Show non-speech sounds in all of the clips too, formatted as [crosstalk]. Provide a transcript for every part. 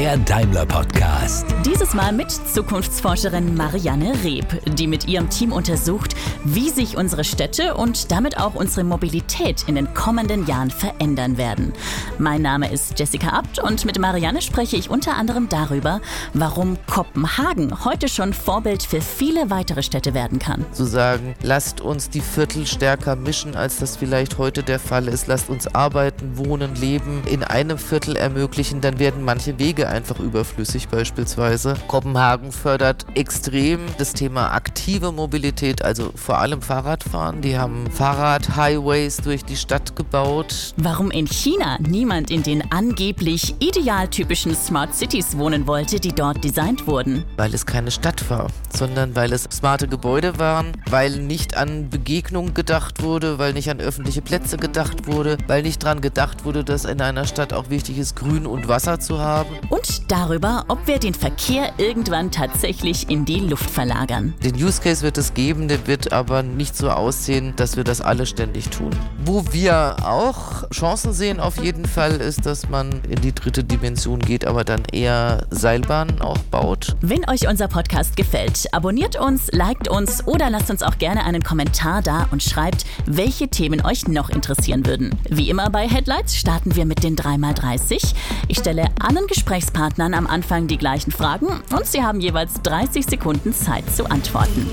der Daimler Podcast. Dieses Mal mit Zukunftsforscherin Marianne Reb, die mit ihrem Team untersucht, wie sich unsere Städte und damit auch unsere Mobilität in den kommenden Jahren verändern werden. Mein Name ist Jessica Abt und mit Marianne spreche ich unter anderem darüber, warum Kopenhagen heute schon Vorbild für viele weitere Städte werden kann. Zu sagen, lasst uns die Viertel stärker mischen, als das vielleicht heute der Fall ist. Lasst uns arbeiten, wohnen, leben in einem Viertel ermöglichen, dann werden manche Wege einfach überflüssig beispielsweise. Kopenhagen fördert extrem das Thema aktive Mobilität, also vor allem Fahrradfahren. Die haben Fahrrad-Highways durch die Stadt gebaut. Warum in China niemand in den angeblich idealtypischen Smart Cities wohnen wollte, die dort designt wurden? Weil es keine Stadt war, sondern weil es smarte Gebäude waren, weil nicht an Begegnung gedacht wurde, weil nicht an öffentliche Plätze gedacht wurde, weil nicht daran gedacht wurde, dass in einer Stadt auch wichtig ist, Grün und Wasser zu haben. Und darüber, ob wir den Verkehr irgendwann tatsächlich in die Luft verlagern. Den Use Case wird es geben, der wird aber nicht so aussehen, dass wir das alle ständig tun. Wo wir auch Chancen sehen auf jeden Fall, ist, dass man in die dritte Dimension geht, aber dann eher Seilbahnen auch baut. Wenn euch unser Podcast gefällt, abonniert uns, liked uns oder lasst uns auch gerne einen Kommentar da und schreibt, welche Themen euch noch interessieren würden. Wie immer bei Headlights starten wir mit den 3x30. Ich stelle allen Gesprächspartnern am Anfang die gleichen Fragen und sie haben jeweils 30 Sekunden Zeit zu antworten.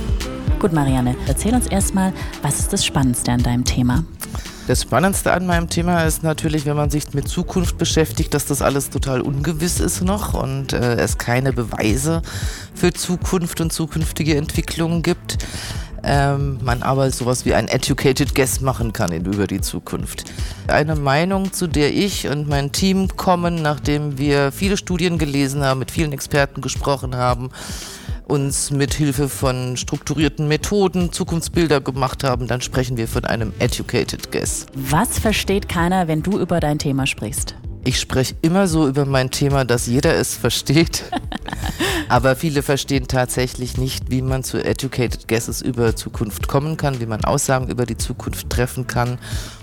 Gut, Marianne, erzähl uns erstmal, was ist das Spannendste an deinem Thema? Das Spannendste an meinem Thema ist natürlich, wenn man sich mit Zukunft beschäftigt, dass das alles total ungewiss ist noch und äh, es keine Beweise für Zukunft und zukünftige Entwicklungen gibt. Ähm, man aber sowas wie ein educated guess machen kann in, über die Zukunft. Eine Meinung, zu der ich und mein Team kommen, nachdem wir viele Studien gelesen haben, mit vielen Experten gesprochen haben, uns mit Hilfe von strukturierten Methoden Zukunftsbilder gemacht haben, dann sprechen wir von einem educated guess. Was versteht keiner, wenn du über dein Thema sprichst? Ich spreche immer so über mein Thema, dass jeder es versteht. [laughs] Aber viele verstehen tatsächlich nicht, wie man zu educated guesses über Zukunft kommen kann, wie man Aussagen über die Zukunft treffen kann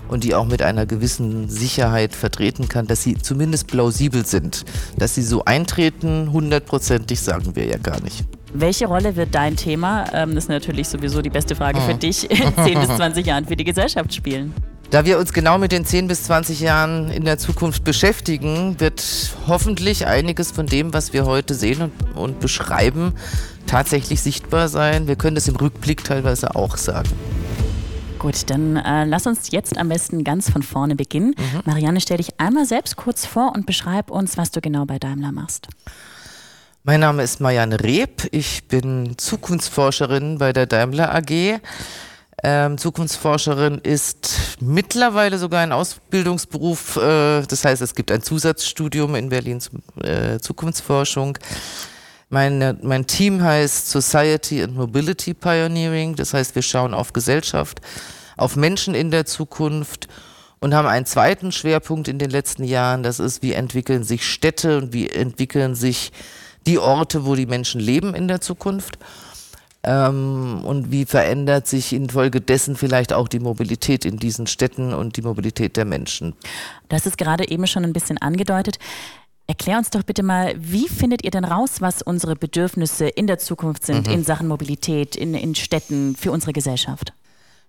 und die auch mit einer gewissen Sicherheit vertreten kann, dass sie zumindest plausibel sind. Dass sie so eintreten, hundertprozentig sagen wir ja gar nicht. Welche Rolle wird dein Thema, ähm, das ist natürlich sowieso die beste Frage für dich, in 10 bis [laughs] 20 Jahren für die Gesellschaft spielen? Da wir uns genau mit den 10 bis 20 Jahren in der Zukunft beschäftigen, wird hoffentlich einiges von dem, was wir heute sehen und, und beschreiben, tatsächlich sichtbar sein. Wir können das im Rückblick teilweise auch sagen. Gut, dann äh, lass uns jetzt am besten ganz von vorne beginnen. Mhm. Marianne, stell dich einmal selbst kurz vor und beschreib uns, was du genau bei Daimler machst. Mein Name ist Marianne Reb. Ich bin Zukunftsforscherin bei der Daimler AG. Ähm, Zukunftsforscherin ist mittlerweile sogar ein Ausbildungsberuf. Äh, das heißt, es gibt ein Zusatzstudium in Berlin zur äh, Zukunftsforschung. Meine, mein Team heißt Society and Mobility Pioneering. Das heißt, wir schauen auf Gesellschaft, auf Menschen in der Zukunft und haben einen zweiten Schwerpunkt in den letzten Jahren. Das ist, wie entwickeln sich Städte und wie entwickeln sich die Orte, wo die Menschen leben in der Zukunft. Ähm, und wie verändert sich infolgedessen vielleicht auch die Mobilität in diesen Städten und die Mobilität der Menschen? Das ist gerade eben schon ein bisschen angedeutet. Erklär uns doch bitte mal, wie findet ihr denn raus, was unsere Bedürfnisse in der Zukunft sind, mhm. in Sachen Mobilität, in, in Städten, für unsere Gesellschaft?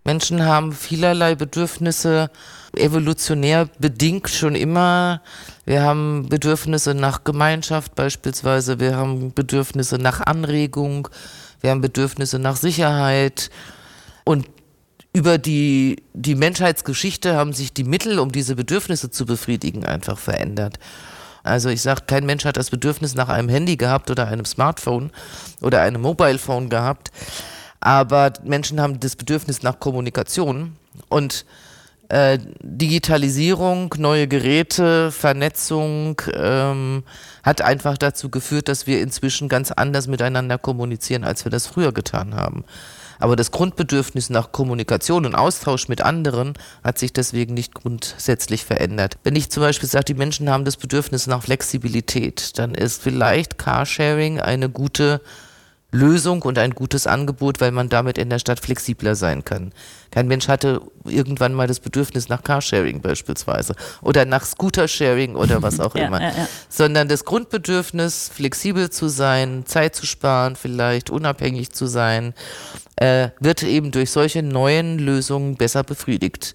Menschen haben vielerlei Bedürfnisse, evolutionär bedingt schon immer. Wir haben Bedürfnisse nach Gemeinschaft beispielsweise, wir haben Bedürfnisse nach Anregung, wir haben Bedürfnisse nach Sicherheit. Und über die, die Menschheitsgeschichte haben sich die Mittel, um diese Bedürfnisse zu befriedigen, einfach verändert. Also ich sage, kein Mensch hat das Bedürfnis nach einem Handy gehabt oder einem Smartphone oder einem Mobile Phone gehabt, aber Menschen haben das Bedürfnis nach Kommunikation. Und äh, Digitalisierung, neue Geräte, Vernetzung ähm, hat einfach dazu geführt, dass wir inzwischen ganz anders miteinander kommunizieren, als wir das früher getan haben. Aber das Grundbedürfnis nach Kommunikation und Austausch mit anderen hat sich deswegen nicht grundsätzlich verändert. Wenn ich zum Beispiel sage, die Menschen haben das Bedürfnis nach Flexibilität, dann ist vielleicht Carsharing eine gute Lösung und ein gutes Angebot, weil man damit in der Stadt flexibler sein kann. Kein Mensch hatte irgendwann mal das Bedürfnis nach Carsharing beispielsweise oder nach Scootersharing oder was auch [laughs] Ja, immer, ja, ja. sondern das Grundbedürfnis, flexibel zu sein, Zeit zu sparen, vielleicht unabhängig zu sein, äh, wird eben durch solche neuen Lösungen besser befriedigt.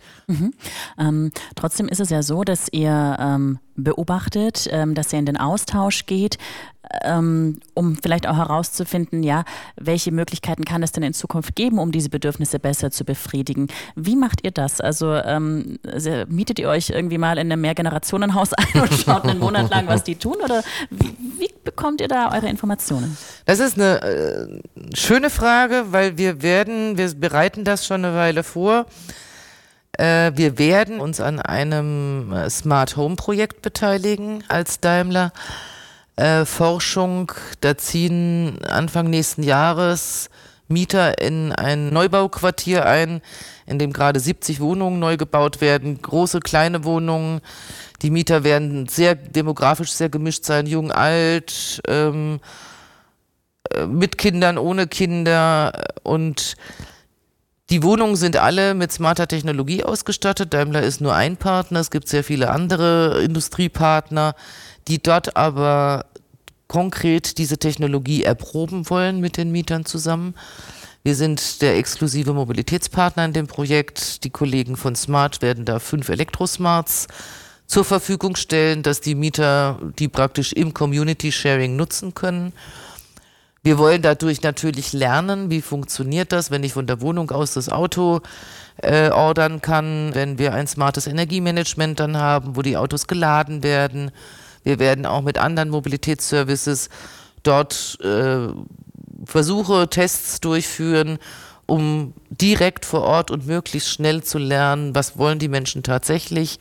Ähm, trotzdem ist es ja so, dass ihr ähm, beobachtet, ähm, dass ihr in den Austausch geht, ähm, um vielleicht auch herauszufinden, ja, welche Möglichkeiten kann es denn in Zukunft geben, um diese Bedürfnisse besser zu befriedigen. Wie macht ihr das? Also ähm, mietet ihr euch irgendwie mal in einem Mehrgenerationenhaus [laughs] ein und schaut einen Monat lang, was die tun? Oder wie, wie bekommt ihr da eure Informationen? Das ist eine äh, schöne Frage, weil wir werden, wir bereiten das schon eine Weile vor. Äh, wir werden uns an einem äh, Smart Home Projekt beteiligen als Daimler. Äh, Forschung, da ziehen Anfang nächsten Jahres Mieter in ein Neubauquartier ein, in dem gerade 70 Wohnungen neu gebaut werden, große, kleine Wohnungen. Die Mieter werden sehr demografisch sehr gemischt sein, jung, alt, ähm, äh, mit Kindern, ohne Kinder und die Wohnungen sind alle mit smarter Technologie ausgestattet. Daimler ist nur ein Partner. Es gibt sehr viele andere Industriepartner, die dort aber konkret diese Technologie erproben wollen mit den Mietern zusammen. Wir sind der exklusive Mobilitätspartner in dem Projekt. Die Kollegen von Smart werden da fünf Elektrosmarts zur Verfügung stellen, dass die Mieter die praktisch im Community Sharing nutzen können. Wir wollen dadurch natürlich lernen, wie funktioniert das, wenn ich von der Wohnung aus das Auto äh, ordern kann, wenn wir ein smartes Energiemanagement dann haben, wo die Autos geladen werden. Wir werden auch mit anderen Mobilitätsservices dort äh, Versuche, Tests durchführen, um direkt vor Ort und möglichst schnell zu lernen, was wollen die Menschen tatsächlich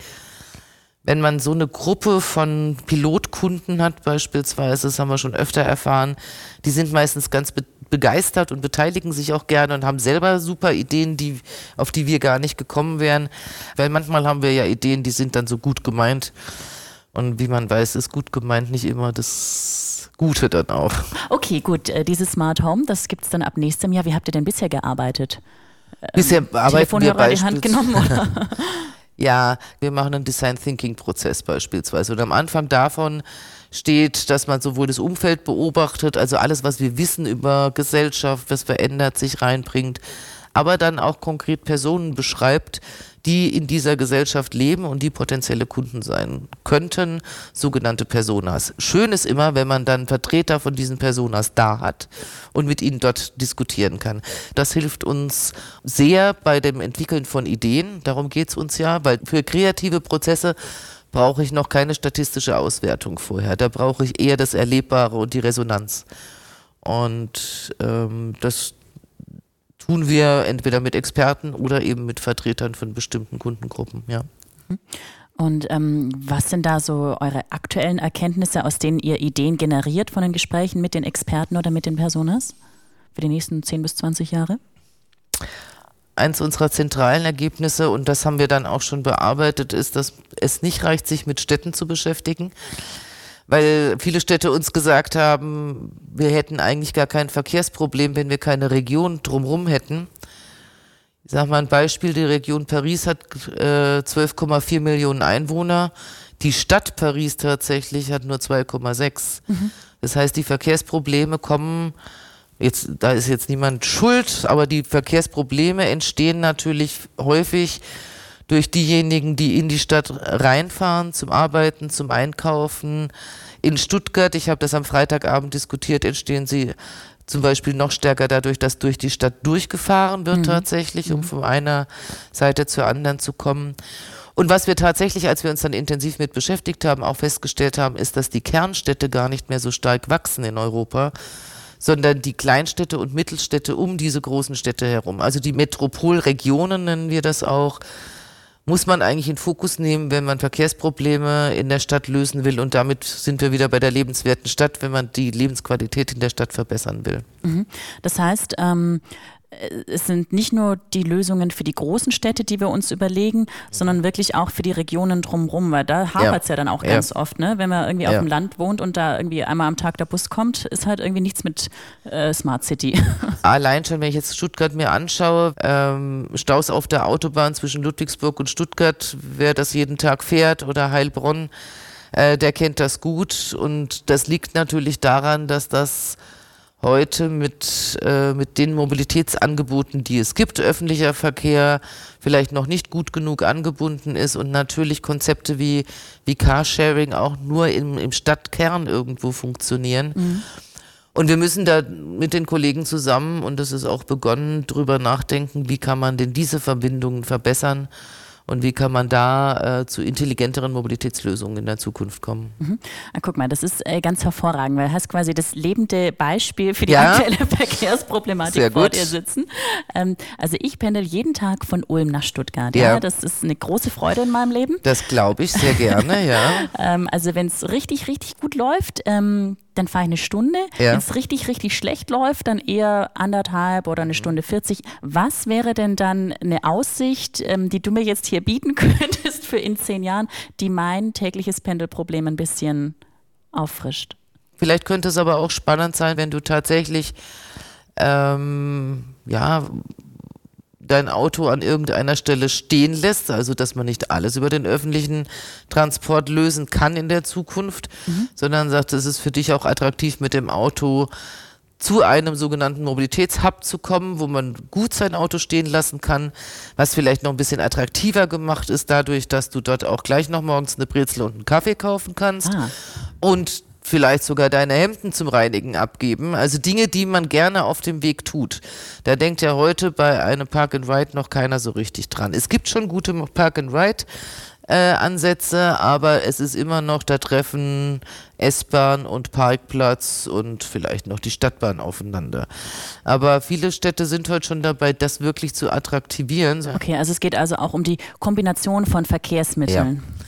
wenn man so eine Gruppe von Pilotkunden hat, beispielsweise, das haben wir schon öfter erfahren, die sind meistens ganz be begeistert und beteiligen sich auch gerne und haben selber super Ideen, die, auf die wir gar nicht gekommen wären. Weil manchmal haben wir ja Ideen, die sind dann so gut gemeint. Und wie man weiß, ist gut gemeint nicht immer das Gute dann auch. Okay, gut. Äh, dieses Smart Home, das gibt es dann ab nächstem Jahr. Wie habt ihr denn bisher gearbeitet? Bisher arbeiten wir Telefonhörer in die Hand genommen? Oder? [laughs] Ja, wir machen einen Design Thinking Prozess beispielsweise. Und am Anfang davon steht, dass man sowohl das Umfeld beobachtet, also alles, was wir wissen über Gesellschaft, was verändert sich, reinbringt, aber dann auch konkret Personen beschreibt, die in dieser Gesellschaft leben und die potenzielle Kunden sein könnten, sogenannte Personas. Schön ist immer, wenn man dann Vertreter von diesen Personas da hat und mit ihnen dort diskutieren kann. Das hilft uns sehr bei dem Entwickeln von Ideen. Darum geht's uns ja, weil für kreative Prozesse brauche ich noch keine statistische Auswertung vorher. Da brauche ich eher das Erlebbare und die Resonanz. Und ähm, das tun wir entweder mit Experten oder eben mit Vertretern von bestimmten Kundengruppen, ja. Und ähm, was sind da so eure aktuellen Erkenntnisse, aus denen ihr Ideen generiert von den Gesprächen mit den Experten oder mit den Personas für die nächsten 10 bis 20 Jahre? Eins unserer zentralen Ergebnisse, und das haben wir dann auch schon bearbeitet, ist, dass es nicht reicht, sich mit Städten zu beschäftigen, weil viele Städte uns gesagt haben, wir hätten eigentlich gar kein Verkehrsproblem, wenn wir keine Region drumherum hätten. Ich sage mal ein Beispiel, die Region Paris hat äh, 12,4 Millionen Einwohner. Die Stadt Paris tatsächlich hat nur 2,6. Das heißt, die Verkehrsprobleme kommen, jetzt, da ist jetzt niemand schuld, aber die Verkehrsprobleme entstehen natürlich häufig durch diejenigen, die in die Stadt reinfahren, zum Arbeiten, zum Einkaufen. In Stuttgart, ich habe das am Freitagabend diskutiert, entstehen sie zum Beispiel noch stärker dadurch, dass durch die Stadt durchgefahren wird tatsächlich, um von einer Seite zur anderen zu kommen. Und was wir tatsächlich, als wir uns dann intensiv mit beschäftigt haben, auch festgestellt haben, ist, dass die Kernstädte gar nicht mehr so stark wachsen in Europa, sondern die Kleinstädte und Mittelstädte um diese großen Städte herum. Also die Metropolregionen nennen wir das auch, muss man eigentlich in Fokus nehmen, wenn man Verkehrsprobleme in der Stadt lösen will. Und damit sind wir wieder bei der lebenswerten Stadt, wenn man die Lebensqualität in der Stadt verbessern will. Das heißt, ähm, äh, es sind nicht nur die Lösungen für die großen Städte, die wir uns überlegen, sondern wirklich auch für die Regionen drumherum, weil da hapert es ja. ja. dann auch ja. ganz oft, ne? wenn man irgendwie ja. auf dem Land wohnt und da irgendwie einmal am Tag der Bus kommt, ist halt irgendwie nichts mit äh, Smart City. [laughs] Allein schon, wenn ich jetzt Stuttgart mir anschaue, ähm, Staus auf der Autobahn zwischen Ludwigsburg und Stuttgart, wer das jeden Tag fährt oder Heilbronn, äh, der kennt das gut und das liegt natürlich daran, dass das heute mit, äh, mit den Mobilitätsangeboten, die es gibt, öffentlicher Verkehr vielleicht noch nicht gut genug angebunden ist und natürlich Konzepte wie, wie Carsharing auch nur im, im Stadtkern irgendwo funktionieren. Mhm. Und wir müssen da mit den Kollegen zusammen, und das ist auch begonnen, drüber nachdenken, wie kann man denn diese Verbindungen verbessern und wie kann man da äh, zu intelligenteren Mobilitätslösungen in der Zukunft kommen. Mhm. Ah, guck mal, das ist äh, ganz hervorragend, weil du hast quasi das lebende Beispiel für die ja. aktuelle [laughs] Verkehrsproblematik vor dir sitzen. Ähm, also ich pendel jeden Tag von Ulm nach Stuttgart. Ja. ja. Das ist eine große Freude in meinem Leben. Das glaube ich sehr gerne, ja. [laughs] ähm, also wenn es richtig, richtig gut läuft, ähm, dann fahre ich eine Stunde. Ja. Wenn es richtig, richtig schlecht läuft, dann eher anderthalb oder eine Stunde 40. Was wäre denn dann eine Aussicht, ähm, die du mir jetzt hier bieten [laughs] könntest für in zehn Jahren, die mein tägliches Pendelproblem ein bisschen auffrischt? Vielleicht könnte es aber auch spannend sein, wenn du tatsächlich ähm, ja dein Auto an irgendeiner Stelle stehen lässt, also dass man nicht alles über den öffentlichen Transport lösen kann in der Zukunft, mhm. sondern sagt, es ist für dich auch attraktiv mit dem Auto zu einem sogenannten Mobilitätshub zu kommen, wo man gut sein Auto stehen lassen kann, was vielleicht noch ein bisschen attraktiver gemacht ist, dadurch, dass du dort auch gleich noch morgens eine Brezel und einen Kaffee kaufen kannst. Ah. Und vielleicht sogar deine Hemden zum Reinigen abgeben. Also Dinge, die man gerne auf dem Weg tut. Da denkt ja heute bei einem Park and Ride noch keiner so richtig dran. Es gibt schon gute Park and Ride. Äh, Ansätze, aber es ist immer noch, da treffen S-Bahn und Parkplatz und vielleicht noch die Stadtbahn aufeinander. Aber viele Städte sind heute schon dabei, das wirklich zu attraktivieren. Okay, also es geht also auch um die Kombination von Verkehrsmitteln. Ja.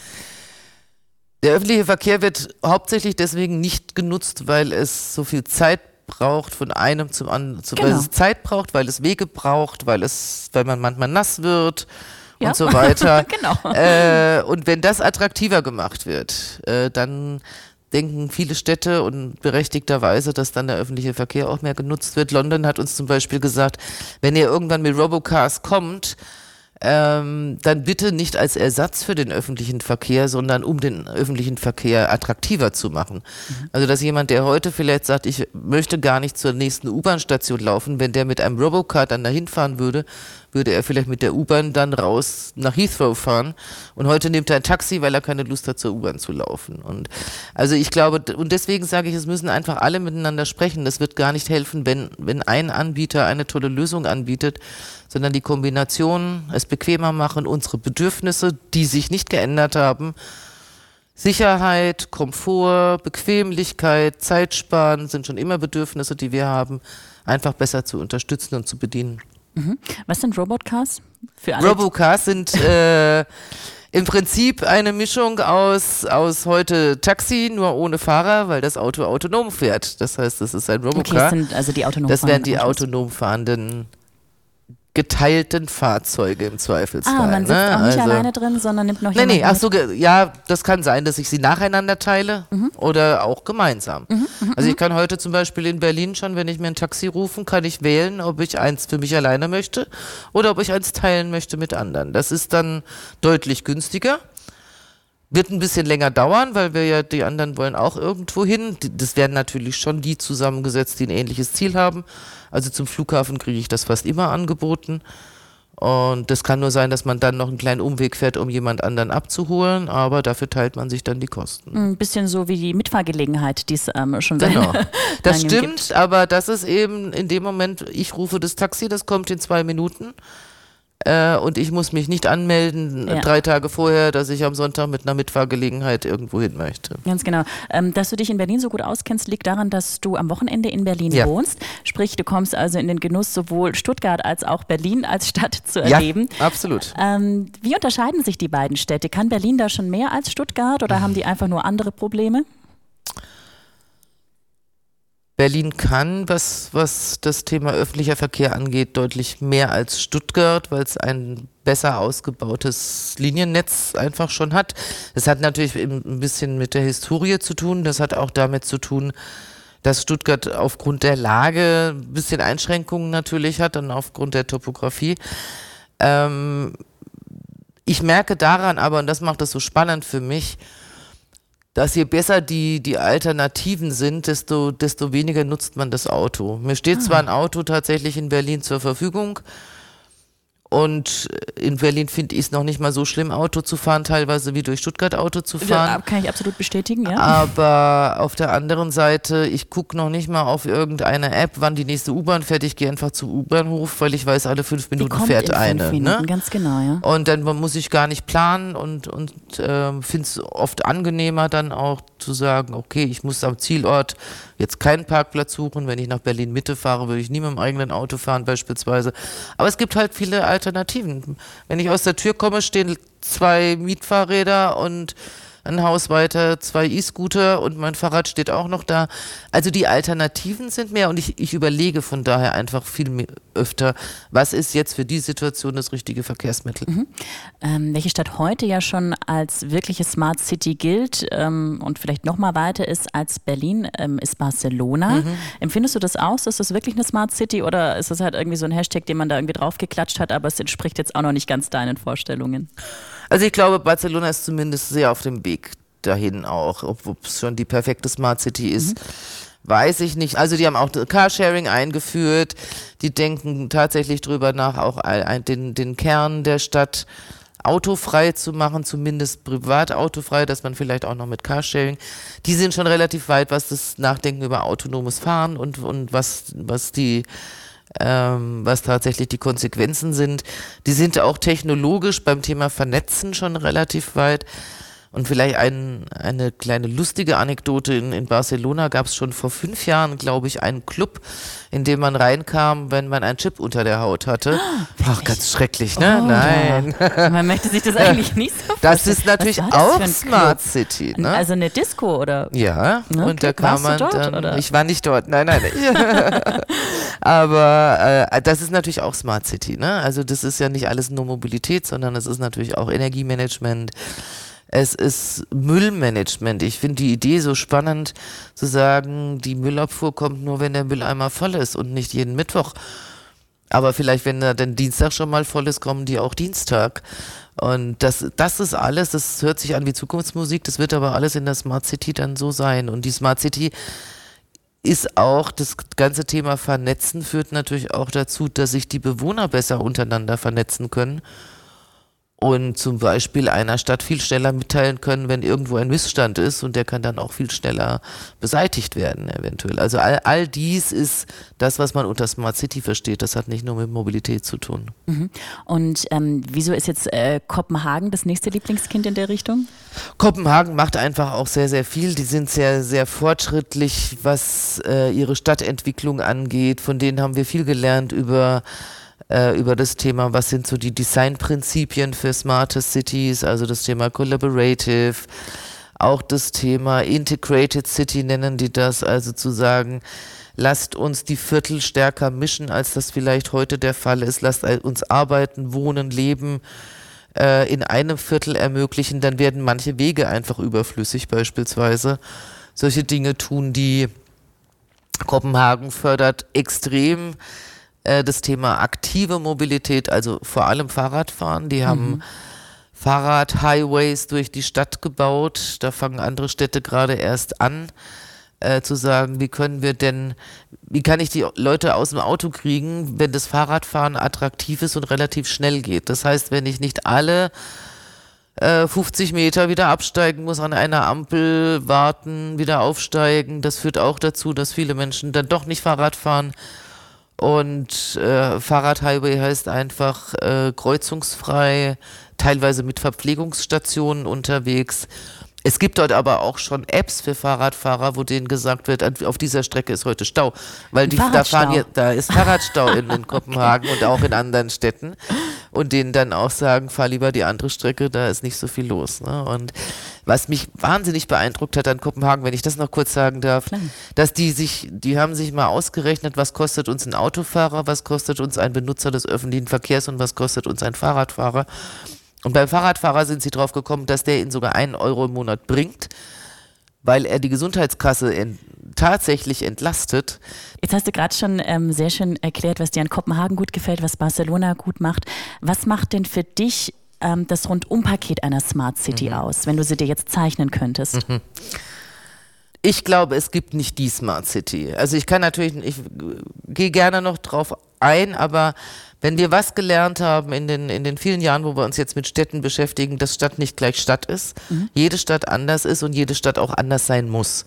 Der öffentliche Verkehr wird hauptsächlich deswegen nicht genutzt, weil es so viel Zeit braucht von einem zum anderen, genau. weil es Zeit braucht, weil es Wege braucht, weil es, weil man manchmal nass wird ja. und so weiter. [laughs] genau. Äh, und wenn das attraktiver gemacht wird, äh, dann denken viele Städte und berechtigterweise, dass dann der öffentliche Verkehr auch mehr genutzt wird. London hat uns zum Beispiel gesagt, wenn ihr irgendwann mit Robocars kommt, ähm, dann bitte nicht als Ersatz für den öffentlichen Verkehr, sondern um den öffentlichen Verkehr attraktiver zu machen. Mhm. Also dass jemand, der heute vielleicht sagt, ich möchte gar nicht zur nächsten U-Bahn-Station laufen, wenn der mit einem Robocar dann dahin fahren würde, würde er vielleicht mit der U-Bahn dann raus nach Heathrow fahren. Und heute nimmt er ein Taxi, weil er keine Lust hat, zur U-Bahn zu laufen. Und also ich glaube, und deswegen sage ich, es müssen einfach alle miteinander sprechen. Das wird gar nicht helfen, wenn, wenn ein Anbieter eine tolle Lösung anbietet, sondern die Kombination, es bequemer machen, unsere Bedürfnisse, die sich nicht geändert haben, Sicherheit, Komfort, Bequemlichkeit, Zeitsparen sind schon immer Bedürfnisse, die wir haben, einfach besser zu unterstützen und zu bedienen. Mhm. Was sind Robotcars? Für alle Robocars sind äh, im Prinzip eine Mischung aus, aus heute Taxi, nur ohne Fahrer, weil das Auto autonom fährt. Das heißt, das ist ein Robocar. Okay, das sind also die autonom Das wären die autonom fahrenden geteilten Fahrzeuge im Zweifelsfall. Ah, man sitzt ne? auch nicht also, alleine drin, sondern nimmt noch nee, jemanden Nee, ach so, ja, das kann sein, dass ich sie nacheinander teile mhm. oder auch gemeinsam. Mhm, mhm, also ich mhm. kann heute zum Beispiel in Berlin schon, wenn ich mir ein Taxi rufen, kann ich wählen, ob ich eins für mich alleine möchte oder ob ich eins teilen möchte mit anderen. Das ist dann deutlich günstiger. Wird ein bisschen länger dauern, weil wir ja die anderen wollen auch irgendwo hin. Das werden natürlich schon die zusammengesetzt, die ein ähnliches Ziel haben. Also zum Flughafen kriege ich das fast immer angeboten. Und das kann nur sein, dass man dann noch einen kleinen Umweg fährt, um jemand anderen abzuholen, aber dafür teilt man sich dann die Kosten. Ein bisschen so wie die Mitfahrgelegenheit, die es ähm, schon genau. [laughs] Das stimmt, gibt. aber das ist eben in dem Moment, ich rufe das Taxi, das kommt in zwei Minuten äh, und ich muss mich nicht anmelden ja. drei Tage vorher, dass ich am Sonntag mit einer Mitfahrgelegenheit irgendwo hin möchte. Ganz genau. Ähm, dass du dich in Berlin so gut auskennst, liegt daran, dass du am Wochenende in Berlin ja. wohnst. Sprich, du kommst also in den Genuss, sowohl Stuttgart als auch Berlin als Stadt zu erleben. Ja, absolut. Ähm, wie unterscheiden sich die beiden Städte? Kann Berlin da schon mehr als Stuttgart oder haben die einfach nur andere Probleme? Berlin kann, was, was das Thema öffentlicher Verkehr angeht, deutlich mehr als Stuttgart, weil es ein besser ausgebautes Liniennetz einfach schon hat. Das hat natürlich ein bisschen mit der Historie zu tun. Das hat auch damit zu tun, dass Stuttgart aufgrund der Lage ein bisschen Einschränkungen natürlich hat und aufgrund der Topografie. Ähm, ich merke daran aber, und das macht es so spannend für mich, dass je besser die, die Alternativen sind, desto, desto weniger nutzt man das Auto. Mir steht ah. zwar ein Auto tatsächlich in Berlin zur Verfügung, und in Berlin finde ich es noch nicht mal so schlimm, Auto zu fahren, teilweise wie durch Stuttgart Auto zu fahren. Ja, kann ich absolut bestätigen, ja. Aber auf der anderen Seite, ich gucke noch nicht mal auf irgendeine App, wann die nächste U-Bahn fährt. Ich gehe einfach zum U-Bahnhof, weil ich weiß, alle fünf Minuten fährt in eine. Fünf Minuten, ne? Ganz genau, ja. Und dann muss ich gar nicht planen und, und äh, finde es oft angenehmer dann auch zu sagen, okay, ich muss am Zielort jetzt keinen Parkplatz suchen. Wenn ich nach Berlin Mitte fahre, würde ich nie mit dem eigenen Auto fahren beispielsweise. Aber es gibt halt viele Alternativen. Wenn ich aus der Tür komme, stehen zwei Mietfahrräder und ein Haus weiter zwei E-Scooter und mein Fahrrad steht auch noch da. Also die Alternativen sind mehr und ich, ich überlege von daher einfach viel mehr, öfter, was ist jetzt für die Situation das richtige Verkehrsmittel. Mhm. Ähm, welche Stadt heute ja schon als wirkliche Smart City gilt ähm, und vielleicht noch mal weiter ist als Berlin, ähm, ist Barcelona. Mhm. Empfindest du das aus? Ist das wirklich eine Smart City oder ist das halt irgendwie so ein Hashtag, den man da irgendwie draufgeklatscht hat, aber es entspricht jetzt auch noch nicht ganz deinen Vorstellungen? Also ich glaube, Barcelona ist zumindest sehr auf dem Weg dahin auch, ob es schon die perfekte Smart City ist. Mhm. Weiß ich nicht. Also die haben auch Carsharing eingeführt. Die denken tatsächlich drüber nach, auch den, den Kern der Stadt autofrei zu machen, zumindest privat autofrei, dass man vielleicht auch noch mit Carsharing. Die sind schon relativ weit, was das Nachdenken über autonomes Fahren und, und was, was die ähm, was tatsächlich die Konsequenzen sind. Die sind auch technologisch beim Thema Vernetzen schon relativ weit. Und vielleicht ein, eine kleine lustige Anekdote. In, in Barcelona gab es schon vor fünf Jahren, glaube ich, einen Club, in dem man reinkam, wenn man einen Chip unter der Haut hatte. Ach, ganz schrecklich, ne? Oh, Nein. Ja. Man möchte sich das eigentlich [laughs] nicht so vorstellen. Das ist natürlich das auch Smart? City. Ne? Also eine Disco, oder? Ja, okay. und da kam man dort, dann. Oder? Ich war nicht dort, nein, nein. [laughs] Aber äh, das ist natürlich auch Smart City, ne? Also das ist ja nicht alles nur Mobilität, sondern es ist natürlich auch Energiemanagement es ist Müllmanagement. Ich finde die Idee so spannend zu sagen, die Müllabfuhr kommt nur, wenn der Mülleimer voll ist und nicht jeden Mittwoch. Aber vielleicht, wenn er den Dienstag schon mal voll ist, kommen die auch Dienstag. Und das, das ist alles, das hört sich an wie Zukunftsmusik, das wird aber alles in der Smart City dann so sein. Und die Smart City ist auch, das ganze Thema Vernetzen führt natürlich auch dazu, dass sich die Bewohner besser untereinander vernetzen können und zum Beispiel einer Stadt viel schneller mitteilen können, wenn irgendwo ein Missstand ist und der kann dann auch viel schneller beseitigt werden, eventuell. Also all, all dies ist das, was man unter Smart City versteht. Das hat nicht nur mit Mobilität zu tun. Mhm. Und ähm, wieso ist jetzt äh, Kopenhagen das nächste Lieblingskind in der Richtung? Kopenhagen macht einfach auch sehr, sehr viel. Die sind sehr, sehr fortschrittlich, was äh, ihre Stadtentwicklung angeht. Von denen haben wir viel gelernt über äh, über das Thema, was sind so die Designprinzipien für smarte Cities, also das Thema Collaborative, auch das Thema Integrated City nennen die das, also zu sagen, lasst uns die Viertel stärker mischen, als das vielleicht heute der Fall ist, lasst uns arbeiten, wohnen, leben äh, in einem Viertel ermöglichen, dann werden manche Wege einfach überflüssig beispielsweise. Solche Dinge tun die Kopenhagen fördert extrem äh, das Thema aktive Mobilität, also vor allem Fahrradfahren. Die haben mhm. Fahrradhighways durch die Stadt gebaut. Da fangen andere Städte gerade erst an. Äh, zu sagen, wie können wir denn, wie kann ich die Leute aus dem Auto kriegen, wenn das Fahrradfahren attraktiv ist und relativ schnell geht. Das heißt, wenn ich nicht alle äh, 50 Meter wieder absteigen muss, an einer Ampel warten, wieder aufsteigen, das führt auch dazu, dass viele Menschen dann doch nicht Fahrrad fahren und äh, Fahrradhighway heißt einfach äh, kreuzungsfrei, teilweise mit Verpflegungsstationen unterwegs. Es gibt dort aber auch schon Apps für Fahrradfahrer, wo denen gesagt wird, auf dieser Strecke ist heute Stau, weil die da fahren hier, da ist Fahrradstau in, in [laughs] Kopenhagen und auch in anderen Städten und denen dann auch sagen, fahr lieber die andere Strecke, da ist nicht so viel los. Ne? Und Was mich wahnsinnig beeindruckt hat an Kopenhagen, wenn ich das noch kurz sagen darf, Klar. dass die sich, die haben sich mal ausgerechnet, was kostet uns ein Autofahrer, was kostet uns ein Benutzer des öffentlichen Verkehrs und was kostet uns ein Fahrradfahrer. Und beim Fahrradfahrer sind sie drauf gekommen, dass der ihnen sogar einen Euro im Monat bringt, weil er die Gesundheitskasse in, tatsächlich entlastet. Jetzt hast du gerade schon ähm, sehr schön erklärt, was dir an Kopenhagen gut gefällt, was Barcelona gut macht. Was macht denn für dich ähm, das Rundumpaket einer Smart City Mhm. aus, wenn du sie dir jetzt zeichnen könntest? Ich glaube, es gibt nicht die Smart City. Also ich kann natürlich, ich gehe gerne noch drauf ein, aber wenn wir was gelernt haben in den, in den vielen Jahren, wo wir uns jetzt mit Städten beschäftigen, dass Stadt nicht gleich Stadt ist, jede Stadt anders ist und jede Stadt auch anders sein muss.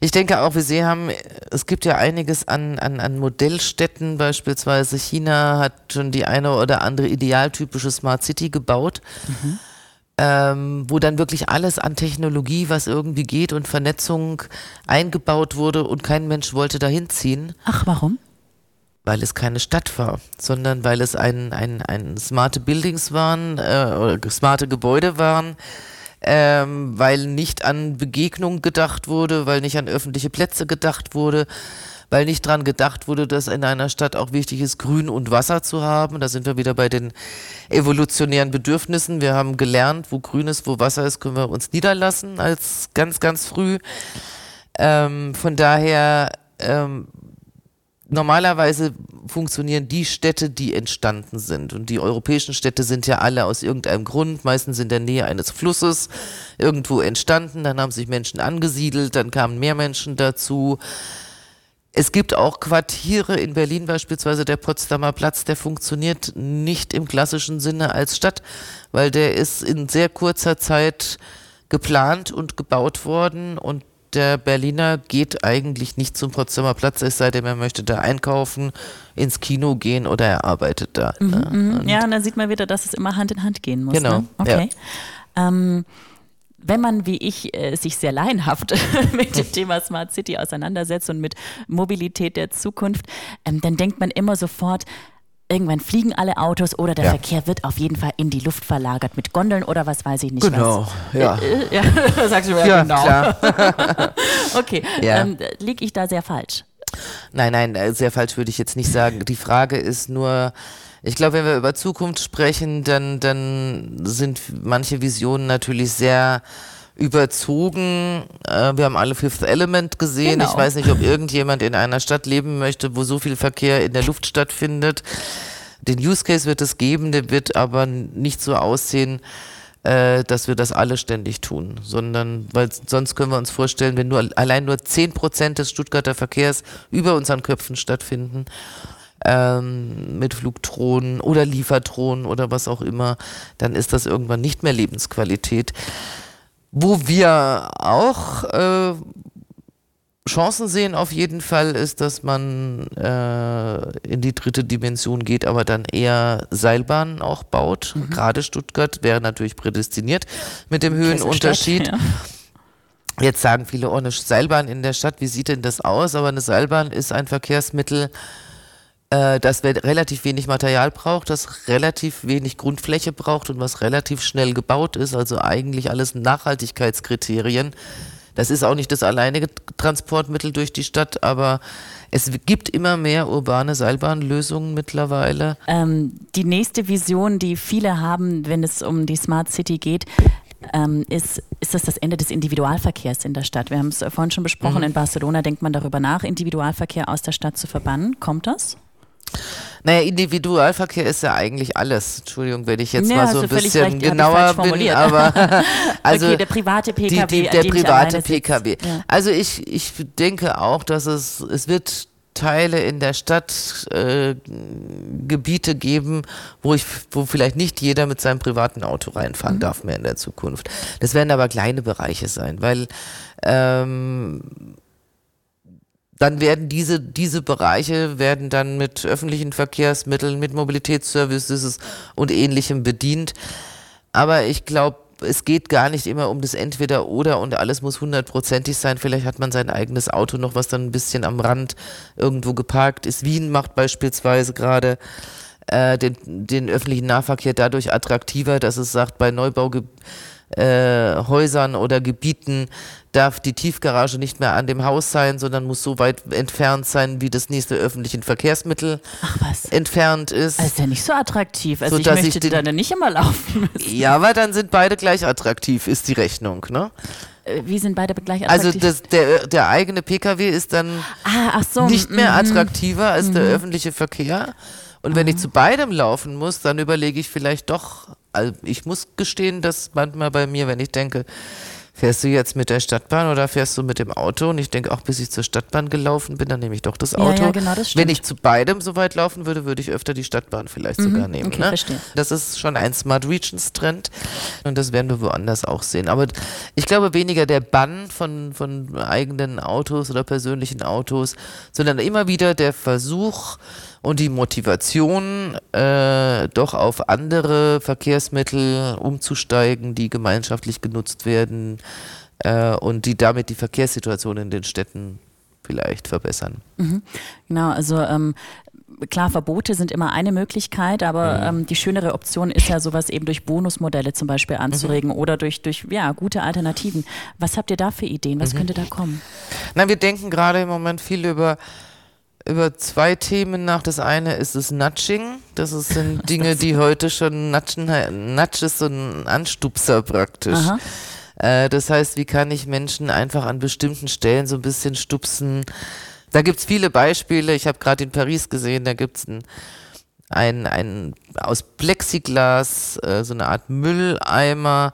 Ich denke auch, wir sehen haben, es gibt ja einiges an, an, an Modellstädten, beispielsweise China hat schon die eine oder andere idealtypische Smart City gebaut ähm, wo dann wirklich alles an Technologie, was irgendwie geht und Vernetzung eingebaut wurde und kein Mensch wollte dahin ziehen, Ach, warum? Weil es keine Stadt war, sondern weil es ein, ein, ein smarte Buildings waren, äh, oder smarte Gebäude waren, ähm, weil nicht an Begegnung gedacht wurde, weil nicht an öffentliche Plätze gedacht wurde, weil nicht dran gedacht wurde, dass in einer Stadt auch wichtig ist, Grün und Wasser zu haben. Da sind wir wieder bei den evolutionären Bedürfnissen. Wir haben gelernt, wo Grün ist, wo Wasser ist, können wir uns niederlassen als ganz, ganz früh. Ähm, von daher, ähm, normalerweise funktionieren die Städte, die entstanden sind. Und die europäischen Städte sind ja alle aus irgendeinem Grund, meistens in der Nähe eines Flusses, irgendwo entstanden. Dann haben sich Menschen angesiedelt, dann kamen mehr Menschen dazu. Es gibt auch Quartiere in Berlin, beispielsweise der Potsdamer Platz, der funktioniert nicht im klassischen Sinne als Stadt, weil der ist in sehr kurzer Zeit geplant und gebaut worden und der Berliner geht eigentlich nicht zum Potsdamer Platz, es sei denn, er möchte da einkaufen, ins Kino gehen oder er arbeitet da. ne? Mhm. Ja, und dann sieht man wieder, dass es immer Hand in Hand gehen muss. Genau, Ne? Okay. Ähm, wenn man, wie ich, äh, sich sehr laienhaft [laughs] mit dem Thema Smart City auseinandersetzt und mit Mobilität der Zukunft, ähm, dann denkt man immer sofort, irgendwann fliegen alle Autos oder der Ja. Verkehr wird auf jeden Fall in die Luft verlagert mit Gondeln oder was weiß ich nicht Genau, was. ja. Äh, äh, ja, [laughs] sagst du ja, Ja, genau. klar. [laughs] Okay, Ja. ähm, liege ich da sehr falsch? Nein, nein, äh, sehr falsch würde ich jetzt nicht sagen. Die Frage ist nur, ich glaube, wenn wir über Zukunft sprechen, dann, dann sind manche Visionen natürlich sehr überzogen. Äh, wir haben alle Fifth Element gesehen. Genau. Ich weiß nicht, ob irgendjemand in einer Stadt leben möchte, wo so viel Verkehr in der Luft stattfindet. Den Use Case wird es geben, der wird aber nicht so aussehen, äh, dass wir das alle ständig tun, sondern weil sonst können wir uns vorstellen, wenn nur allein nur 10% des Stuttgarter Verkehrs über unseren Köpfen stattfinden, ähm, mit Flugdrohnen oder Lieferdrohnen oder was auch immer, dann ist das irgendwann nicht mehr Lebensqualität. Wo wir auch äh, Chancen sehen auf jeden Fall ist, dass man äh, in die dritte Dimension geht, aber dann eher Seilbahnen auch baut. Gerade Stuttgart wäre natürlich prädestiniert mit dem Höhenunterschied. Ja. Jetzt sagen viele, oh, eine Seilbahn in der Stadt, wie sieht denn das aus? Aber eine Seilbahn ist ein Verkehrsmittel, äh, das we- relativ wenig Material braucht, das relativ wenig Grundfläche braucht und was relativ schnell gebaut ist. Also eigentlich alles Nachhaltigkeitskriterien. Das ist auch nicht das alleinige Transportmittel durch die Stadt, aber es gibt immer mehr urbane Seilbahnlösungen mittlerweile. Ähm, die nächste Vision, die viele haben, wenn es um die Smart City geht, ähm, ist, ist das das Ende des Individualverkehrs in der Stadt. Wir haben es vorhin schon besprochen, in Barcelona denkt man darüber nach, Individualverkehr aus der Stadt zu verbannen. Kommt das? Naja, Individualverkehr ist ja eigentlich alles. Entschuldigung, wenn ich jetzt Ja, mal so ein bisschen recht, genauer bin, aber [laughs] [laughs] also okay, der private die, PKW, die, an der private. PKW. Ja. Also ich, ich denke auch, dass es, es wird Teile in der Stadt äh, Gebiete geben, wo ich, wo vielleicht nicht jeder mit seinem privaten Auto Mhm. reinfahren darf mehr in der Zukunft. Das werden aber kleine Bereiche sein, weil ähm, dann werden diese, diese Bereiche werden dann mit öffentlichen Verkehrsmitteln, mit Mobilitätsservices und ähnlichem bedient. Aber ich glaube, es geht gar nicht immer um das Entweder-Oder und alles muss hundertprozentig sein. Vielleicht hat man sein eigenes Auto noch, was dann ein bisschen am Rand irgendwo geparkt ist. Wien macht beispielsweise gerade äh, den, den öffentlichen Nahverkehr dadurch attraktiver, dass es sagt, bei Neubaugebieten äh, Häusern oder Gebieten darf die Tiefgarage nicht mehr an dem Haus sein, sondern muss so weit entfernt sein, wie das nächste öffentliche Verkehrsmittel entfernt ist. Also ist ja nicht so attraktiv. Also so, ich möchte ich dann nicht immer laufen müssen. Ja, aber dann sind beide gleich attraktiv, ist die Rechnung, ne? Äh, wie sind beide gleich also attraktiv? Also das, der, der eigene Pkw ist dann ah, so, nicht mehr mhm. attraktiver als der mhm. öffentliche Verkehr. Und wenn ich zu beidem laufen muss, dann überlege ich vielleicht doch, also ich muss gestehen, dass manchmal bei mir, wenn ich denke, fährst du jetzt mit der Stadtbahn oder fährst du mit dem Auto? Und ich denke, auch bis ich zur Stadtbahn gelaufen bin, dann nehme ich doch das Auto. Ja, ja, genau, das Wenn ich zu beidem so weit laufen würde, würde ich öfter die Stadtbahn vielleicht mhm, sogar nehmen. Okay, ne? verstehe. Das ist schon ein Smart Regions Trend und das werden wir woanders auch sehen. Aber ich glaube weniger der Bann von, von eigenen Autos oder persönlichen Autos, sondern immer wieder der Versuch, und die Motivation, äh, doch auf andere Verkehrsmittel umzusteigen, die gemeinschaftlich genutzt werden äh, und die damit die Verkehrssituation in den Städten vielleicht verbessern. Mhm. Genau, also ähm, klar, Verbote sind immer eine Möglichkeit, aber mhm. ähm, die schönere Option ist ja sowas eben durch Bonusmodelle zum Beispiel anzuregen mhm. oder durch, durch ja, gute Alternativen. Was habt ihr da für Ideen? Was mhm. könnte da kommen? Na, wir denken gerade im Moment viel über über zwei Themen nach. Das eine ist das Nudging. Das sind [laughs] Dinge, die heute schon Nudgen, Nudge ist so ein Anstupser praktisch. Äh, das heißt, wie kann ich Menschen einfach an bestimmten Stellen so ein bisschen stupsen? Da gibt's viele Beispiele. Ich habe gerade in Paris gesehen, da gibt's ein, ein, ein aus Plexiglas, äh, so eine Art Mülleimer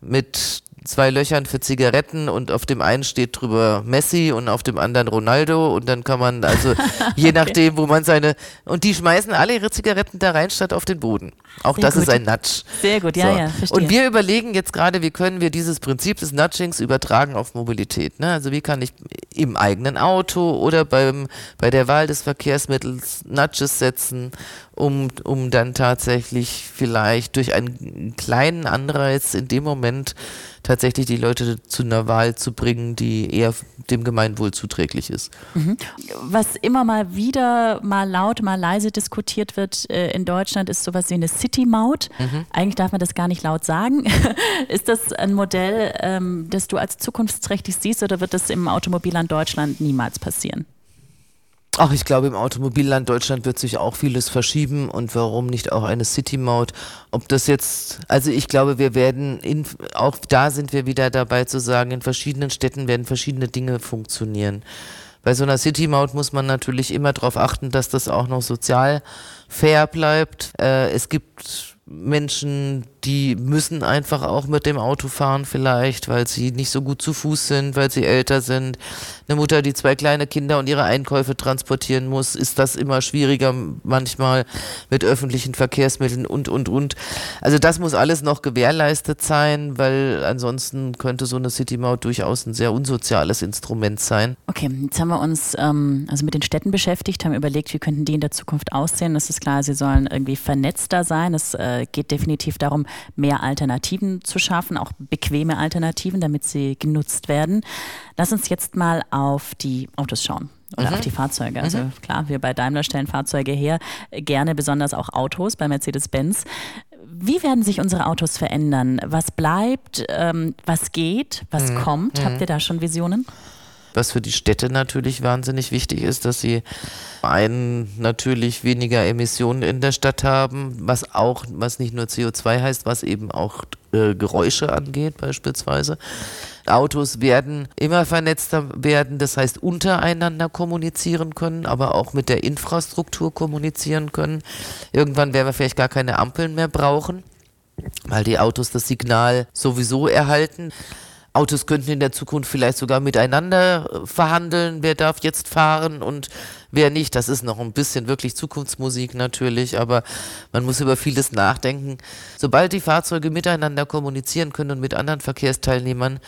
mit zwei Löchern für Zigaretten und auf dem einen steht drüber Messi und auf dem anderen Ronaldo und dann kann man also [laughs] je okay. nachdem, wo man seine und die schmeißen alle ihre Zigaretten da rein statt auf den Boden. Auch Sehr das gut. ist ein Nudge. Sehr gut, ja, so. ja, verstehe. Und wir überlegen jetzt gerade, wie können wir dieses Prinzip des Nudgings übertragen auf Mobilität. Ne? Also wie kann ich im eigenen Auto oder beim, bei der Wahl des Verkehrsmittels Nudges setzen, um, um dann tatsächlich vielleicht durch einen kleinen Anreiz in dem Moment tatsächlich die Leute zu einer Wahl zu bringen, die eher dem Gemeinwohl zuträglich ist. Mhm. Was immer mal wieder, mal laut, mal leise diskutiert wird äh, in Deutschland, ist sowas wie eine City-Maut. Mhm. Eigentlich darf man das gar nicht laut sagen. [laughs] ist das ein Modell, ähm, das du als zukunftsträchtig siehst oder wird das im Automobilland Deutschland niemals passieren? Ach, ich glaube, im Automobilland Deutschland wird sich auch vieles verschieben und warum nicht auch eine City-Maut? Ob das jetzt, also ich glaube, wir werden, in, auch da sind wir wieder dabei zu sagen, in verschiedenen Städten werden verschiedene Dinge funktionieren. Bei so einer City-Maut muss man natürlich immer darauf achten, dass das auch noch sozial fair bleibt. Äh, es gibt Menschen, die müssen einfach auch mit dem Auto fahren vielleicht, weil sie nicht so gut zu Fuß sind, weil sie älter sind. Eine Mutter, die zwei kleine Kinder und ihre Einkäufe transportieren muss, ist das immer schwieriger manchmal mit öffentlichen Verkehrsmitteln und, und, und. Also das muss alles noch gewährleistet sein, weil ansonsten könnte so eine City-Maut durchaus ein sehr unsoziales Instrument sein. Okay, jetzt haben wir uns ähm, also mit den Städten beschäftigt, haben überlegt, wie könnten die in der Zukunft aussehen. Es ist klar, sie sollen irgendwie vernetzter sein. Es äh, geht definitiv darum, mehr Alternativen zu schaffen, auch bequeme Alternativen, damit sie genutzt werden. Lass uns jetzt mal auf die Autos schauen oder mhm. auf die Fahrzeuge. Also mhm. klar, wir bei Daimler stellen Fahrzeuge her, gerne besonders auch Autos bei Mercedes-Benz. Wie werden sich unsere Autos verändern? Was bleibt? Ähm, was geht? Was mhm. kommt? Habt ihr da schon Visionen? Was für die Städte natürlich wahnsinnig wichtig ist, dass sie einen natürlich weniger Emissionen in der Stadt haben, was auch, was nicht nur CO2 heißt, was eben auch äh, Geräusche angeht beispielsweise. Autos werden immer vernetzter werden, das heißt untereinander kommunizieren können, aber auch mit der Infrastruktur kommunizieren können. Irgendwann werden wir vielleicht gar keine Ampeln mehr brauchen, weil die Autos das Signal sowieso erhalten. Autos könnten in der Zukunft vielleicht sogar miteinander äh, verhandeln, wer darf jetzt fahren und wer nicht. Das ist noch ein bisschen wirklich Zukunftsmusik natürlich, aber man muss über vieles nachdenken. Sobald die Fahrzeuge miteinander kommunizieren können und mit anderen Verkehrsteilnehmern,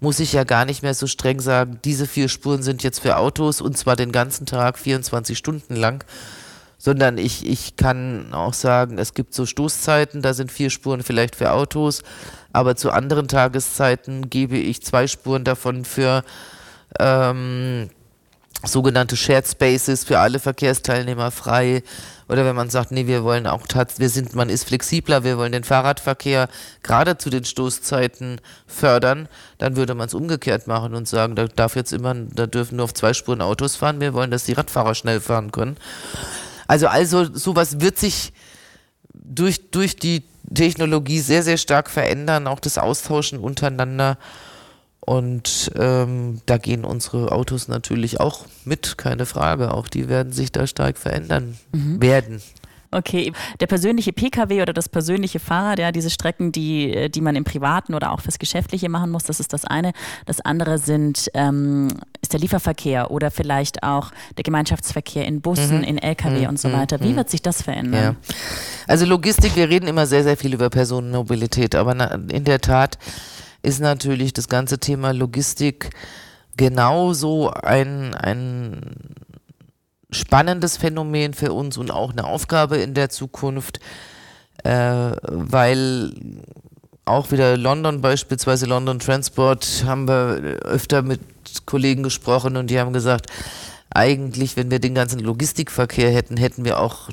muss ich ja gar nicht mehr so streng sagen, diese vier Spuren sind jetzt für Autos und zwar den ganzen Tag 24 Stunden lang, sondern ich, ich kann auch sagen, es gibt so Stoßzeiten, da sind vier Spuren vielleicht für Autos, aber zu anderen Tageszeiten gebe ich zwei Spuren davon für ähm, sogenannte Shared Spaces für alle Verkehrsteilnehmer frei. Oder wenn man sagt, nee, wir wollen auch wir sind, man ist flexibler, wir wollen den Fahrradverkehr gerade zu den Stoßzeiten fördern, dann würde man es umgekehrt machen und sagen, da darf jetzt immer, da dürfen nur auf zwei Spuren Autos fahren, wir wollen, dass die Radfahrer schnell fahren können. Also, also sowas wird sich durch, durch die Technologie sehr, sehr stark verändern, auch das Austauschen untereinander. Und ähm, da gehen unsere Autos natürlich auch mit, keine Frage. Auch die werden sich da stark verändern mhm. werden. Okay, der persönliche Pkw oder das persönliche Fahrrad, ja, diese Strecken, die, die man im Privaten oder auch fürs Geschäftliche machen muss, das ist das eine. Das andere sind, ähm, ist der Lieferverkehr oder vielleicht auch der Gemeinschaftsverkehr in Bussen, mhm. in Lkw mhm. und so weiter. Wie mhm. wird sich das verändern? Ja. Also Logistik, wir reden immer sehr, sehr viel über Personenmobilität, aber in der Tat ist natürlich das ganze Thema Logistik genauso ein, ein spannendes Phänomen für uns und auch eine Aufgabe in der Zukunft, äh, weil auch wieder London beispielsweise, London Transport, haben wir öfter mit Kollegen gesprochen und die haben gesagt, eigentlich, wenn wir den ganzen Logistikverkehr hätten, hätten wir auch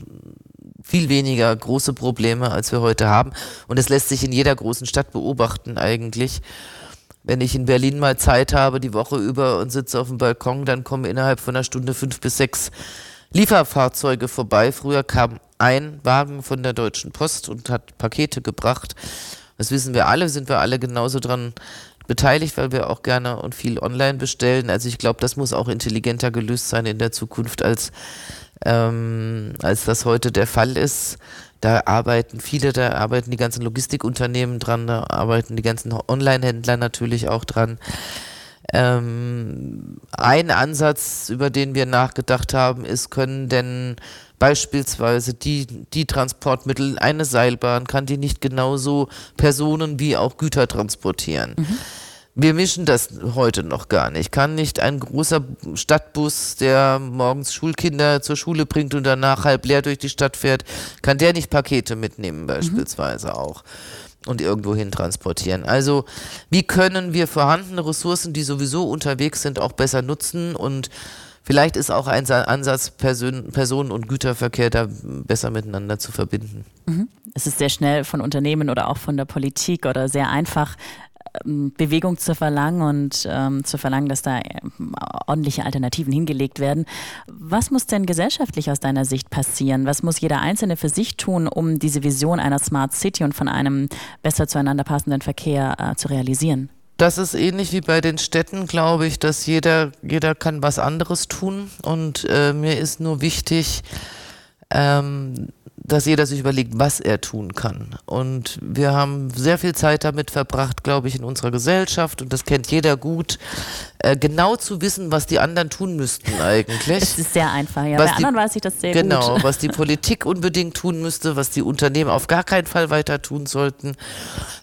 viel weniger große Probleme, als wir heute haben. Und es lässt sich in jeder großen Stadt beobachten eigentlich. Wenn ich in Berlin mal Zeit habe, die Woche über und sitze auf dem Balkon, dann kommen innerhalb von einer Stunde fünf bis sechs Lieferfahrzeuge vorbei. Früher kam ein Wagen von der Deutschen Post und hat Pakete gebracht. Das wissen wir alle, sind wir alle genauso dran beteiligt, weil wir auch gerne und viel online bestellen. Also ich glaube, das muss auch intelligenter gelöst sein in der Zukunft als ähm, als das heute der Fall ist. Da arbeiten viele, da arbeiten die ganzen Logistikunternehmen dran, da arbeiten die ganzen Online-Händler natürlich auch dran. Ähm, ein Ansatz, über den wir nachgedacht haben, ist, können denn beispielsweise die, die Transportmittel, eine Seilbahn, kann die nicht genauso Personen wie auch Güter transportieren? Mhm. Wir mischen das heute noch gar nicht. Kann nicht ein großer Stadtbus, der morgens Schulkinder zur Schule bringt und danach halb leer durch die Stadt fährt, kann der nicht Pakete mitnehmen beispielsweise mhm. auch und irgendwo hin transportieren. Also wie können wir vorhandene Ressourcen, die sowieso unterwegs sind, auch besser nutzen und vielleicht ist auch ein Ansatz, Person, Personen- und Güterverkehr da besser miteinander zu verbinden. Mhm. Es ist sehr schnell von Unternehmen oder auch von der Politik oder sehr einfach Bewegung zu verlangen und ähm, zu verlangen, dass da ähm, ordentliche Alternativen hingelegt werden. Was muss denn gesellschaftlich aus deiner Sicht passieren? Was muss jeder Einzelne für sich tun, um diese Vision einer Smart City und von einem besser zueinander passenden Verkehr äh, zu realisieren? Das ist ähnlich wie bei den Städten, glaube ich, dass jeder, jeder kann was anderes tun. Und äh, mir ist nur wichtig, ähm, dass jeder sich überlegt, was er tun kann. Und wir haben sehr viel Zeit damit verbracht, glaube ich, in unserer Gesellschaft, und das kennt jeder gut, äh, genau zu wissen, was die anderen tun müssten eigentlich. Es ist sehr einfach, ja. Was Bei die, anderen weiß ich das sehr genau, gut. Genau, was die Politik unbedingt tun müsste, was die Unternehmen auf gar keinen Fall weiter tun sollten.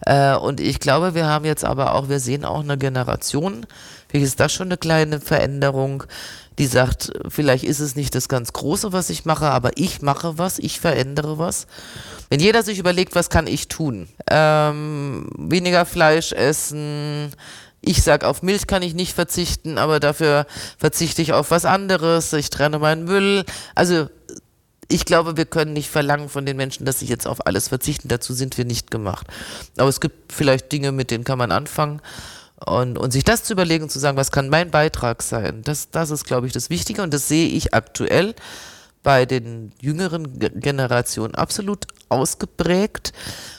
Äh, und ich glaube, wir haben jetzt aber auch, wir sehen auch eine Generation, vielleicht ist das schon eine kleine Veränderung, die sagt, vielleicht ist es nicht das ganz Große, was ich mache, aber ich mache was, ich verändere was. Wenn jeder sich überlegt, was kann ich tun? Ähm, weniger Fleisch essen. Ich sag, auf Milch kann ich nicht verzichten, aber dafür verzichte ich auf was anderes. Ich trenne meinen Müll. Also ich glaube, wir können nicht verlangen von den Menschen, dass sie jetzt auf alles verzichten. Dazu sind wir nicht gemacht. Aber es gibt vielleicht Dinge, mit denen kann man anfangen. Und, und sich das zu überlegen, zu sagen, was kann mein Beitrag sein, das, das ist, glaube ich, das Wichtige. Und das sehe ich aktuell bei den jüngeren Generationen absolut ausgeprägt.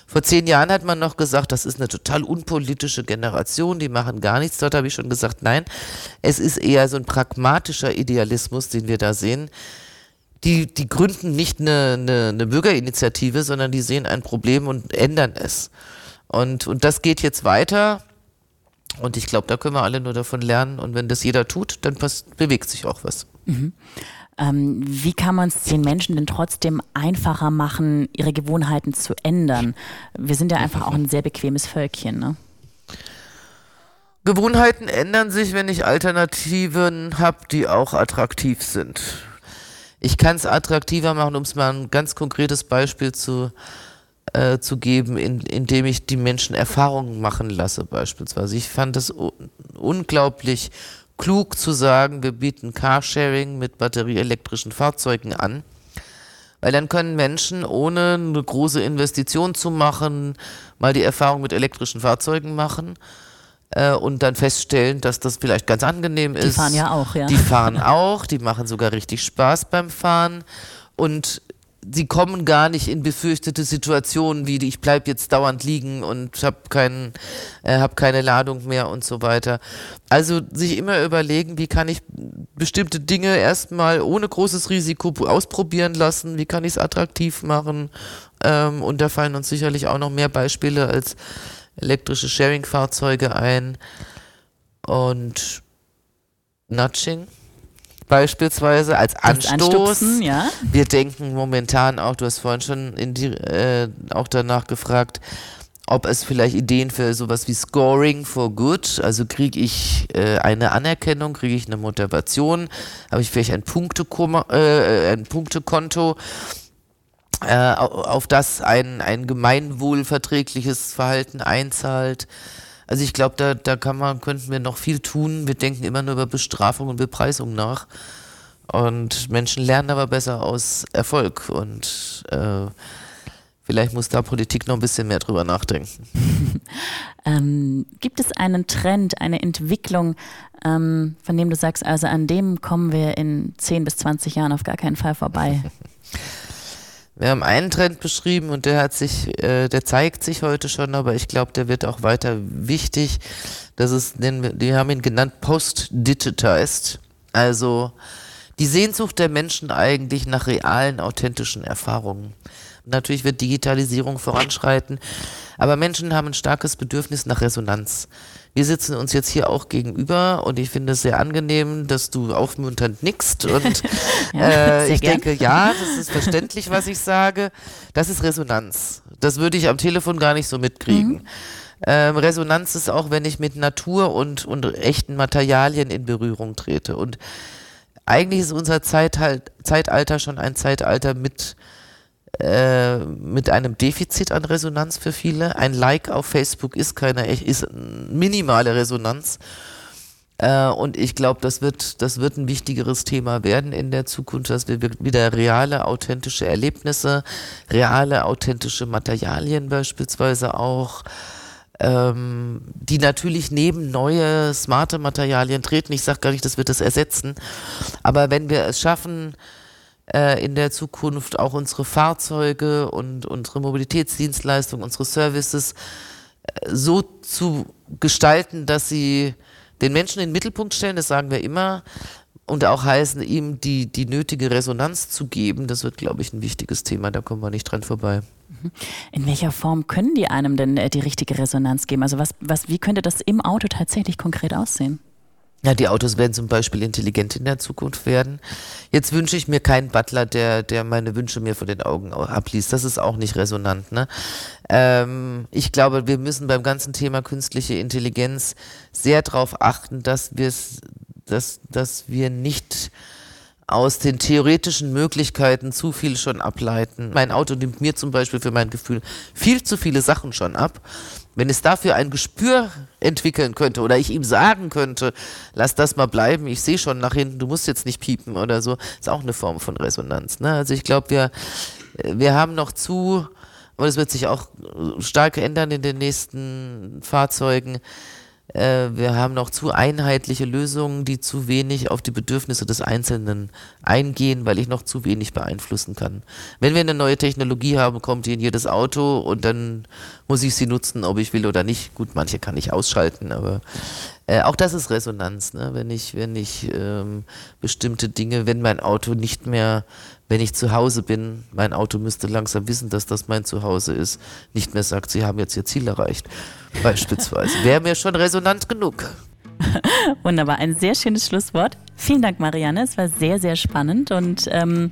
Vor zehn Jahren hat man noch gesagt, das ist eine total unpolitische Generation, die machen gar nichts. Dort habe ich schon gesagt, nein, es ist eher so ein pragmatischer Idealismus, den wir da sehen. Die, die gründen nicht eine, eine, eine Bürgerinitiative, sondern die sehen ein Problem und ändern es. Und, und das geht jetzt weiter. Und ich glaube, da können wir alle nur davon lernen. Und wenn das jeder tut, dann bewegt sich auch was. Mhm. Ähm, wie kann man es den Menschen denn trotzdem einfacher machen, ihre Gewohnheiten zu ändern? Wir sind ja einfach auch ein sehr bequemes Völkchen. Ne? Gewohnheiten ändern sich, wenn ich Alternativen habe, die auch attraktiv sind. Ich kann es attraktiver machen, um es mal ein ganz konkretes Beispiel zu äh, zu geben, in, indem ich die Menschen Erfahrungen machen lasse beispielsweise. Ich fand es unglaublich klug zu sagen, wir bieten Carsharing mit batterieelektrischen Fahrzeugen an. Weil dann können Menschen, ohne eine große Investition zu machen, mal die Erfahrung mit elektrischen Fahrzeugen machen äh, und dann feststellen, dass das vielleicht ganz angenehm ist. Die fahren ja auch, ja. Die fahren auch, die machen sogar richtig Spaß beim Fahren und sie kommen gar nicht in befürchtete Situationen wie ich bleibe jetzt dauernd liegen und habe keinen äh, hab keine Ladung mehr und so weiter. Also sich immer überlegen, wie kann ich bestimmte Dinge erstmal ohne großes Risiko ausprobieren lassen, wie kann ich es attraktiv machen ähm, und da fallen uns sicherlich auch noch mehr Beispiele als elektrische Sharing-Fahrzeuge ein und Nudging beispielsweise als Anstoß. ja. Wir denken momentan auch, du hast vorhin schon in die, äh, auch danach gefragt, ob es vielleicht Ideen für sowas wie Scoring for Good, also kriege ich äh, eine Anerkennung, kriege ich eine Motivation, habe ich vielleicht ein, Punkte äh, ein Punktekonto, äh, auf das ein, ein gemeinwohlverträgliches Verhalten einzahlt. Also ich glaube, da, da kann man, könnten wir noch viel tun. Wir denken immer nur über Bestrafung und Bepreisung nach. Und Menschen lernen aber besser aus Erfolg. Und äh, vielleicht muss da Politik noch ein bisschen mehr drüber nachdenken. [laughs] ähm, gibt es einen Trend, eine Entwicklung, ähm, von dem du sagst, also an dem kommen wir in 10 bis 20 Jahren auf gar keinen Fall vorbei? [laughs] Wir haben einen Trend beschrieben und der hat sich, äh, der zeigt sich heute schon, aber ich glaube, der wird auch weiter wichtig. Das ist, den, die haben ihn genannt post-digitized. Also die Sehnsucht der Menschen eigentlich nach realen, authentischen Erfahrungen. Natürlich wird Digitalisierung voranschreiten, aber Menschen haben ein starkes Bedürfnis nach Resonanz. Wir sitzen uns jetzt hier auch gegenüber und ich finde es sehr angenehm, dass du aufmunternd nickst und [laughs] ja, äh, ich gern. denke, ja, das ist verständlich, was ich sage. Das ist Resonanz. Das würde ich am Telefon gar nicht so mitkriegen. Mhm. Ähm, Resonanz ist auch, wenn ich mit Natur und, und echten Materialien in Berührung trete. Und eigentlich ist unser Zeitalter schon ein Zeitalter mit äh, mit einem Defizit an Resonanz für viele. Ein Like auf Facebook ist keine, ist minimale Resonanz. Äh, und ich glaube, das wird, das wird ein wichtigeres Thema werden in der Zukunft, dass wir wieder reale, authentische Erlebnisse, reale, authentische Materialien beispielsweise auch, ähm, die natürlich neben neue, smarte Materialien treten. Ich sage gar nicht, dass wir das ersetzen. Aber wenn wir es schaffen, äh, in der Zukunft auch unsere Fahrzeuge und unsere Mobilitätsdienstleistungen, unsere Services äh, so zu gestalten, dass sie den Menschen in den Mittelpunkt stellen, das sagen wir immer, und auch heißen, ihm die, die nötige Resonanz zu geben, das wird, glaube ich, ein wichtiges Thema, da kommen wir nicht dran vorbei. Mhm. In welcher Form können die einem denn äh, die richtige Resonanz geben? Also was, was, wie könnte das im Auto tatsächlich konkret aussehen? Ja, die Autos werden zum Beispiel intelligent in der Zukunft werden. Jetzt wünsche ich mir keinen Butler, der, der meine Wünsche mir vor den Augen abliest. Das ist auch nicht resonant. Ne? Ähm, ich glaube, wir müssen beim ganzen Thema künstliche Intelligenz sehr darauf achten, dass wir dass, dass wir nicht aus den theoretischen Möglichkeiten zu viel schon ableiten. Mein Auto nimmt mir zum Beispiel für mein Gefühl viel zu viele Sachen schon ab. Wenn es dafür ein Gespür entwickeln könnte oder ich ihm sagen könnte, lass das mal bleiben, ich sehe schon nach hinten, du musst jetzt nicht piepen oder so, ist auch eine Form von Resonanz. Ne? Also ich glaube, wir, wir haben noch zu, aber das wird sich auch stark ändern in den nächsten Fahrzeugen, äh, wir haben noch zu einheitliche Lösungen, die zu wenig auf die Bedürfnisse des Einzelnen eingehen, weil ich noch zu wenig beeinflussen kann. Wenn wir eine neue Technologie haben, kommt die in jedes Auto und dann muss ich sie nutzen, ob ich will oder nicht. Gut, manche kann ich ausschalten, aber äh, auch das ist Resonanz, ne? wenn ich, wenn ich ähm, bestimmte Dinge, wenn mein Auto nicht mehr wenn ich zu Hause bin, mein Auto müsste langsam wissen, dass das mein Zuhause ist, nicht mehr sagt, Sie haben jetzt Ihr Ziel erreicht, beispielsweise. Wäre mir schon resonant genug. [laughs] Wunderbar, ein sehr schönes Schlusswort. Vielen Dank, Marianne. Es war sehr, sehr spannend und ähm,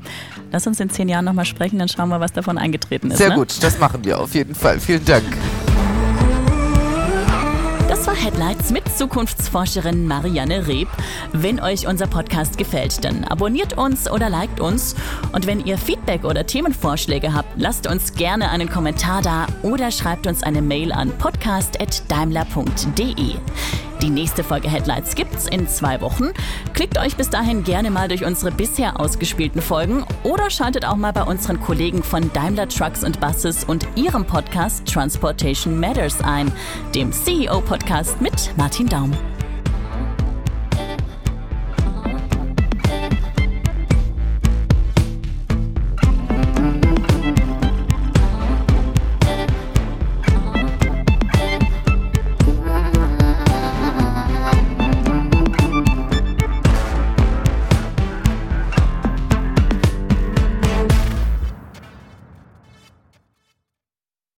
lass uns in zehn Jahren nochmal sprechen, dann schauen wir, was davon eingetreten ist. Sehr ne? gut, das machen wir auf jeden Fall. Vielen Dank. Headlights mit Zukunftsforscherin Marianne Reb. Wenn euch unser Podcast gefällt, dann abonniert uns oder liked uns. Und wenn ihr Feedback oder Themenvorschläge habt, lasst uns gerne einen Kommentar da oder schreibt uns eine Mail an podcast.daimler.de. Die nächste Folge Headlights gibt's in zwei Wochen. Klickt euch bis dahin gerne mal durch unsere bisher ausgespielten Folgen oder schaltet auch mal bei unseren Kollegen von Daimler Trucks und Buses und ihrem Podcast Transportation Matters ein, dem CEO-Podcast mit Martin Daum.